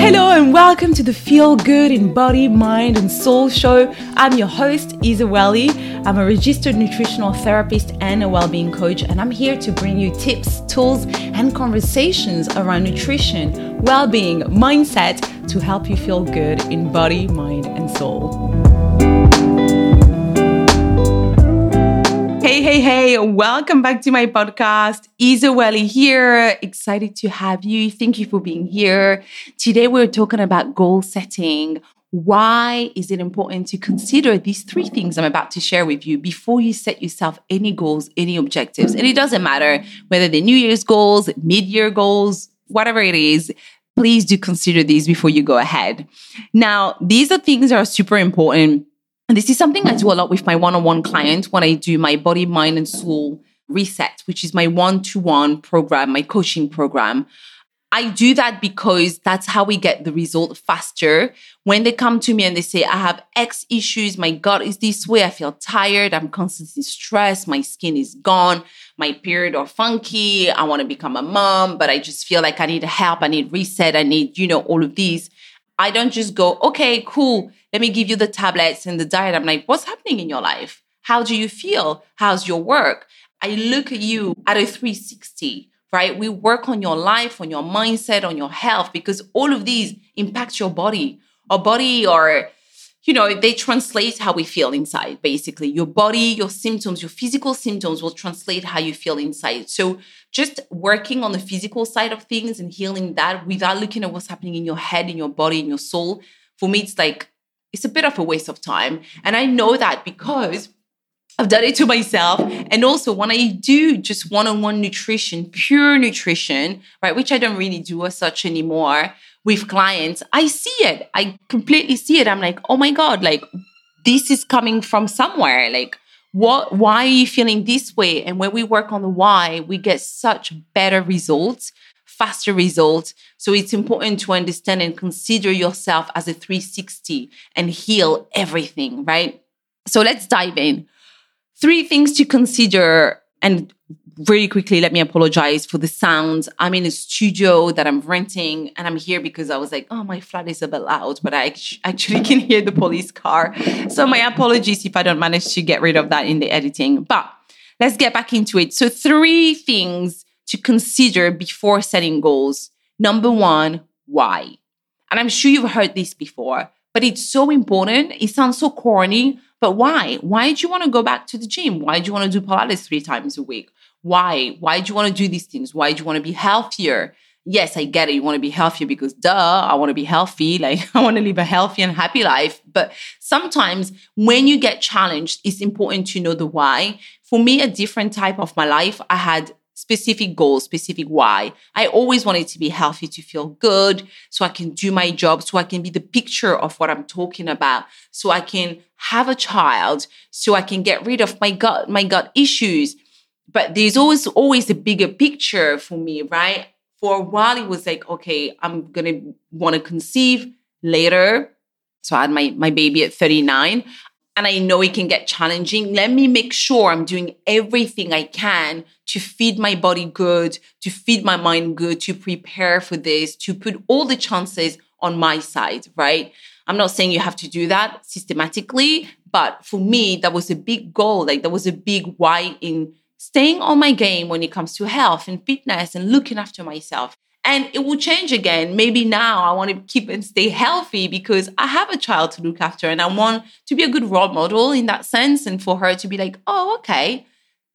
Hello and welcome to the Feel Good in Body, Mind and Soul show. I'm your host, Isa Welly. I'm a registered nutritional therapist and a well-being coach, and I'm here to bring you tips, tools, and conversations around nutrition, well-being, mindset to help you feel good in body, mind, and soul. Welcome back to my podcast. Isa Welly here. Excited to have you. Thank you for being here. Today, we're talking about goal setting. Why is it important to consider these three things I'm about to share with you before you set yourself any goals, any objectives? And it doesn't matter whether they're New Year's goals, mid year goals, whatever it is, please do consider these before you go ahead. Now, these are things that are super important and this is something I do a lot with my one on one clients when I do my body, mind, and soul reset, which is my one to one program, my coaching program. I do that because that's how we get the result faster. When they come to me and they say, I have X issues, my gut is this way, I feel tired, I'm constantly stressed, my skin is gone, my period are funky, I want to become a mom, but I just feel like I need help, I need reset, I need, you know, all of these. I don't just go, okay, cool let me give you the tablets and the diet. I'm like, what's happening in your life? How do you feel? How's your work? I look at you at a 360, right? We work on your life, on your mindset, on your health, because all of these impact your body. Our body or you know, they translate how we feel inside, basically. Your body, your symptoms, your physical symptoms will translate how you feel inside. So, just working on the physical side of things and healing that without looking at what's happening in your head, in your body, in your soul, for me, it's like it's a bit of a waste of time. And I know that because I've done it to myself. And also, when I do just one on one nutrition, pure nutrition, right, which I don't really do as such anymore with clients, I see it. I completely see it. I'm like, oh my God, like this is coming from somewhere. Like, what, why are you feeling this way? And when we work on the why, we get such better results faster results. So it's important to understand and consider yourself as a 360 and heal everything, right? So let's dive in. Three things to consider. And really quickly, let me apologize for the sound. I'm in a studio that I'm renting and I'm here because I was like, oh, my flat is a bit loud, but I actually can hear the police car. So my apologies if I don't manage to get rid of that in the editing. But let's get back into it. So, three things to consider before setting goals. Number one, why? And I'm sure you've heard this before, but it's so important. It sounds so corny, but why? Why do you want to go back to the gym? Why do you want to do Pilates three times a week? Why? Why do you want to do these things? Why do you want to be healthier? Yes, I get it. You want to be healthier because duh, I want to be healthy. Like I want to live a healthy and happy life. But sometimes when you get challenged, it's important to know the why. For me, a different type of my life, I had specific goals, specific why. I always wanted to be healthy, to feel good, so I can do my job, so I can be the picture of what I'm talking about, so I can have a child, so I can get rid of my gut, my gut issues. But there's always always a bigger picture for me, right? For a while, it was like, okay, I'm gonna want to conceive later. So I had my, my baby at 39 and I know it can get challenging, let me make sure I'm doing everything I can to feed my body good, to feed my mind good, to prepare for this, to put all the chances on my side, right? I'm not saying you have to do that systematically, but for me, that was a big goal. Like, that was a big why in staying on my game when it comes to health and fitness and looking after myself. And it will change again. Maybe now I want to keep and stay healthy because I have a child to look after and I want to be a good role model in that sense and for her to be like, oh, okay,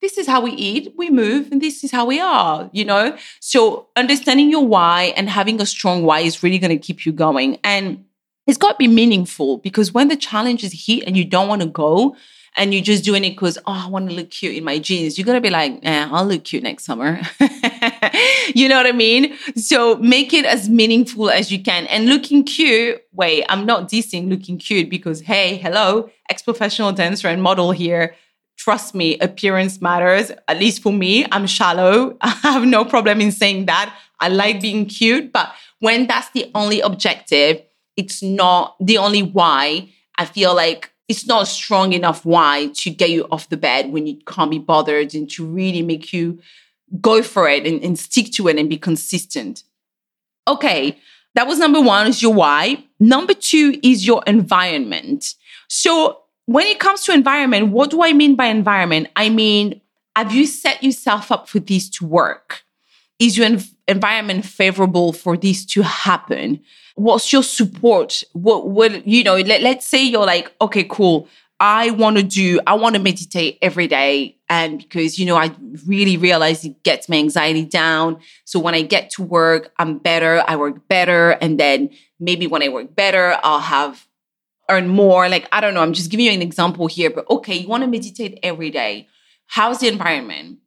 this is how we eat, we move, and this is how we are, you know? So understanding your why and having a strong why is really going to keep you going. And it's got to be meaningful because when the challenge is hit and you don't want to go, and you're just doing it because, oh, I want to look cute in my jeans, you're to be like, eh, I'll look cute next summer. you know what I mean? So make it as meaningful as you can. And looking cute, wait, I'm not dissing looking cute because, hey, hello, ex professional dancer and model here. Trust me, appearance matters. At least for me, I'm shallow. I have no problem in saying that. I like being cute. But when that's the only objective, it's not the only why. I feel like it's not strong enough why to get you off the bed when you can't be bothered and to really make you go for it and, and stick to it and be consistent. Okay, that was number one is your why. Number two is your environment. So when it comes to environment, what do I mean by environment? I mean, have you set yourself up for this to work? Is your environment favorable for this to happen? What's your support? What would, you know, let, let's say you're like, okay, cool. I want to do, I want to meditate every day. And because, you know, I really realize it gets my anxiety down. So when I get to work, I'm better, I work better. And then maybe when I work better, I'll have earn more. Like, I don't know, I'm just giving you an example here, but okay, you want to meditate every day. How's the environment?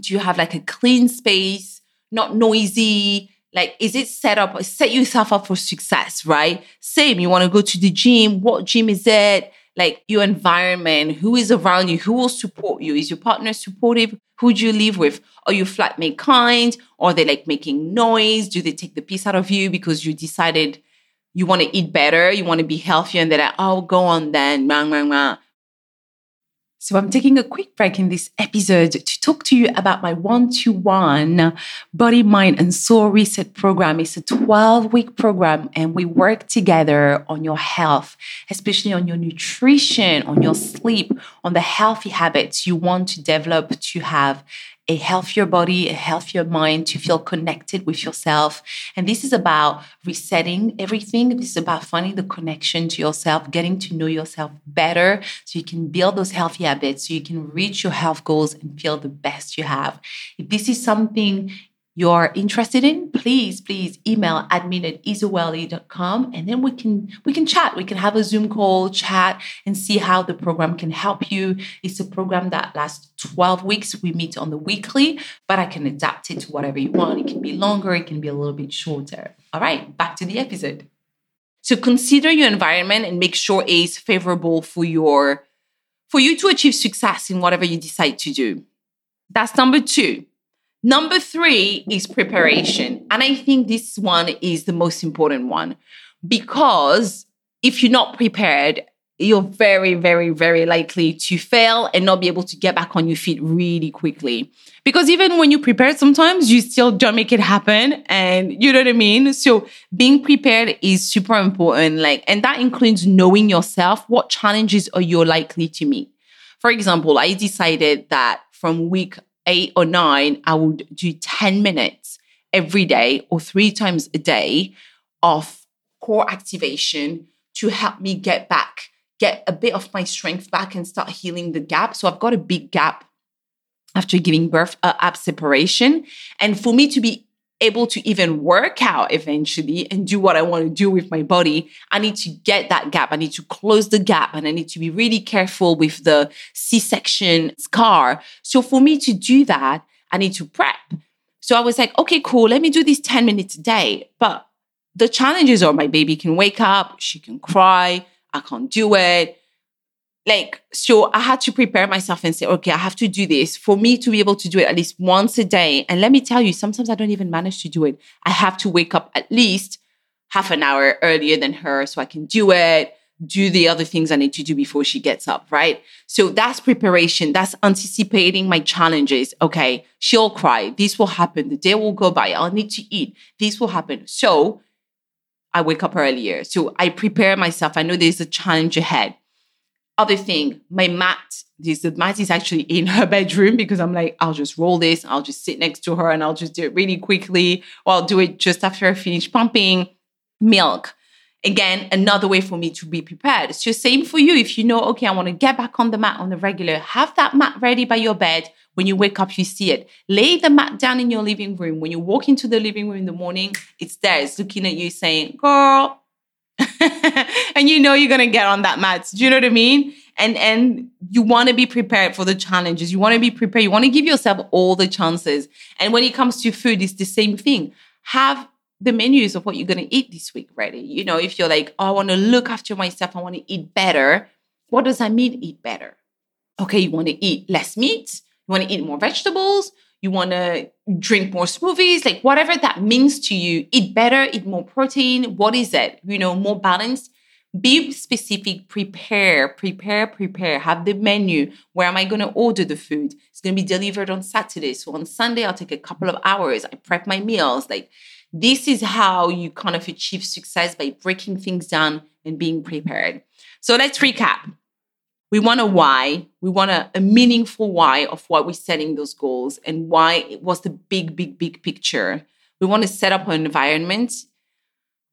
Do you have like a clean space, not noisy? Like, is it set up, set yourself up for success, right? Same, you want to go to the gym. What gym is it? like your environment, who is around you, who will support you. Is your partner supportive? Who do you live with? Are you flatmate kind? Are they like making noise? Do they take the piece out of you because you decided you want to eat better, you want to be healthier, and they're like, oh, go on then. So I'm taking a quick break in this episode to talk to you about my one-to-one body, mind, and soul reset program. It's a 12-week program, and we work together on your health, especially on your nutrition, on your sleep, on the healthy habits you want to develop to have a healthier body, a healthier mind, to feel connected with yourself. And this is about resetting everything. This is about finding the connection to yourself, getting to know yourself better so you can build those healthy habits, so you can reach your health goals and feel the best you have. If this is something you're interested in, please, please email admin at isawelly.com and then we can we can chat. We can have a Zoom call, chat, and see how the program can help you. It's a program that lasts 12 weeks. We meet on the weekly, but I can adapt it to whatever you want. It can be longer, it can be a little bit shorter. All right, back to the episode. So consider your environment and make sure it is favorable for your for you to achieve success in whatever you decide to do. That's number two. Number three is preparation. And I think this one is the most important one because if you're not prepared, you're very, very, very likely to fail and not be able to get back on your feet really quickly. Because even when you prepare, sometimes you still don't make it happen. And you know what I mean? So being prepared is super important. Like, and that includes knowing yourself. What challenges are you likely to meet? For example, I decided that from week eight or nine, I would do 10 minutes every day or three times a day of core activation to help me get back, get a bit of my strength back and start healing the gap. So I've got a big gap after giving birth, uh, ab separation. And for me to be able to even work out eventually and do what I want to do with my body, I need to get that gap. I need to close the gap and I need to be really careful with the C section scar. So for me to do that, I need to prep. So I was like, okay, cool, let me do these 10 minutes a day. But the challenges are my baby can wake up, she can cry, I can't do it like so i had to prepare myself and say okay i have to do this. For me to be able to do it at least once a day and let me tell you sometimes i don't even manage to do it. I have to wake up at least half an hour earlier than her so i can do it do the other things i need to do before she gets up right? So that's preparation. That's anticipating my challenges. Okay she'll cry. This will happen. The day will go by. I'll need to eat. This will happen. So i wake up earlier. So i prepare myself. I know there's a challenge ahead other thing, my mat, this the mat is actually in her bedroom because I'm like, I'll just roll this, I'll just sit next to her and I'll just do it really quickly, or I'll do it just after I finish pumping milk. Again, another way for me to be prepared. It's just same for you. If you know, okay, I want to get back on the mat on the regular, have that mat ready by your bed. When you wake up, you see it. Lay the mat down in your living room. When you walk into the living room in the morning, it's there. It's looking at you saying, girl, and you know you're gonna get on that mat. Do you know what I mean? And and you want to be prepared for the challenges. You want to be prepared. You want to give yourself all the chances. And when it comes to food, it's the same thing. Have the menus of what you're gonna eat this week ready. You know, if you're like, oh, I want to look after myself, I want to eat better. What does that mean? Eat better. Okay, you want to eat less meat. You want to eat more vegetables you want to drink more smoothies, like whatever that means to you, eat better, eat more protein. What is it? You know, more balanced. Be specific, prepare, prepare, prepare. Have the menu. Where am I going to order the food? It's going to be delivered on Saturday. So on Sunday, I'll take a couple of hours. I prep my meals. Like, this is how you kind of achieve success by breaking things down and being prepared. So let's recap. We want a why. We want a, a meaningful why of why we're setting those goals and why it was the big, big, big picture. We want to set up an environment,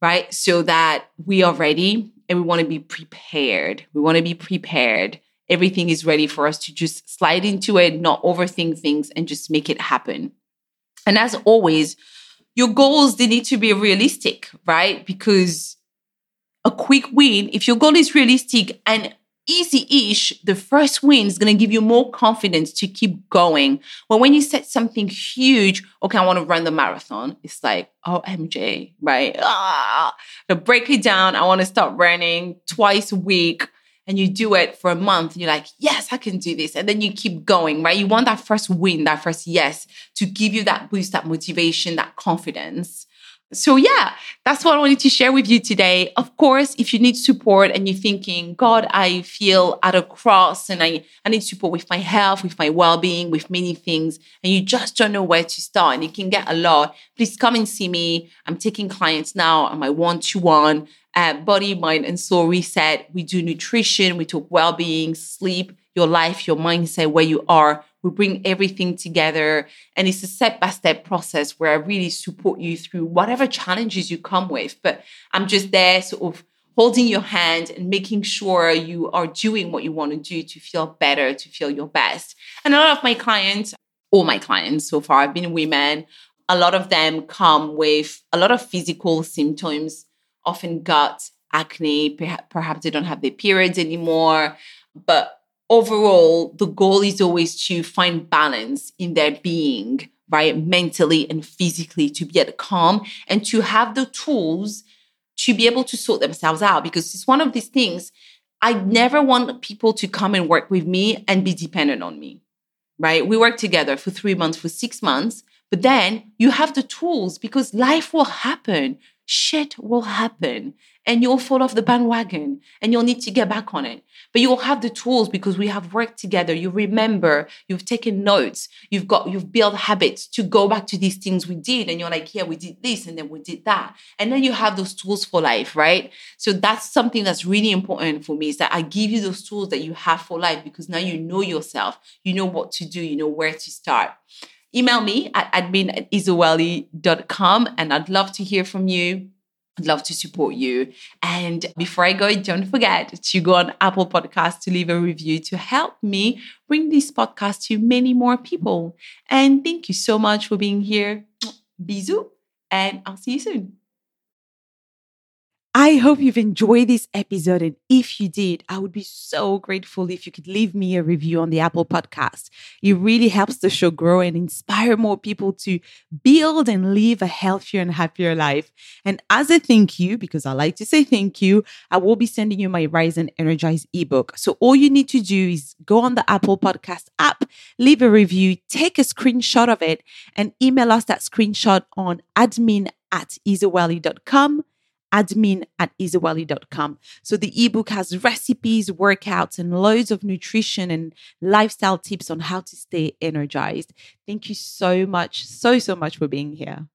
right? So that we are ready and we want to be prepared. We want to be prepared. Everything is ready for us to just slide into it, not overthink things, and just make it happen. And as always, your goals they need to be realistic, right? Because a quick win, if your goal is realistic and easy-ish, the first win is going to give you more confidence to keep going. But when you set something huge, okay, I want to run the marathon. It's like, oh, MJ, right? Ah, to break it down, I want to start running twice a week. And you do it for a month, you're like, yes, I can do this. And then you keep going, right? You want that first win, that first yes, to give you that boost, that motivation, that confidence. So, yeah, that's what I wanted to share with you today. Of course, if you need support and you're thinking, God, I feel at a cross and I, I need support with my health, with my well being, with many things, and you just don't know where to start and you can get a lot, please come and see me. I'm taking clients now on my one to one uh, body, mind, and soul reset. We do nutrition, we talk well being, sleep, your life, your mindset, where you are we bring everything together. And it's a step by step process where I really support you through whatever challenges you come with. But I'm just there, sort of holding your hand and making sure you are doing what you want to do to feel better, to feel your best. And a lot of my clients, all my clients so far have been women. A lot of them come with a lot of physical symptoms, often gut, acne, perhaps they don't have their periods anymore. But overall, the goal is always to find balance in their being, right? Mentally and physically to be at calm and to have the tools to be able to sort themselves out because it's one of these things. I never want people to come and work with me and be dependent on me, right? We work together for three months, for six months, but then you have the tools because life will happen shit will happen and you'll fall off the bandwagon and you'll need to get back on it. But you'll have the tools because we have worked together. You remember, you've taken notes, you've got, you've built habits to go back to these things we did. And you're like, yeah, we did this and then we did that. And then you have those tools for life, right? So that's something that's really important for me is that I give you those tools that you have for life because now you know yourself, you know what to do, you know where to start email me at admin at isawelly.com and I'd love to hear from you. I'd love to support you. And before I go, don't forget to go on Apple Podcasts to leave a review to help me bring this podcast to many more people. And thank you so much for being here. Bisous, and I'll see you soon. I hope you've enjoyed this episode. And if you did, I would be so grateful if you could leave me a review on the Apple podcast. It really helps the show grow and inspire more people to build and live a healthier and happier life. And as a thank you, because I like to say thank you, I will be sending you my Rise and Energize ebook. So all you need to do is go on the Apple podcast app, leave a review, take a screenshot of it, and email us that screenshot on admin at isawelly.com admin at isawelly.com. So the ebook has recipes, workouts, and loads of nutrition and lifestyle tips on how to stay energized. Thank you so much, so, so much for being here.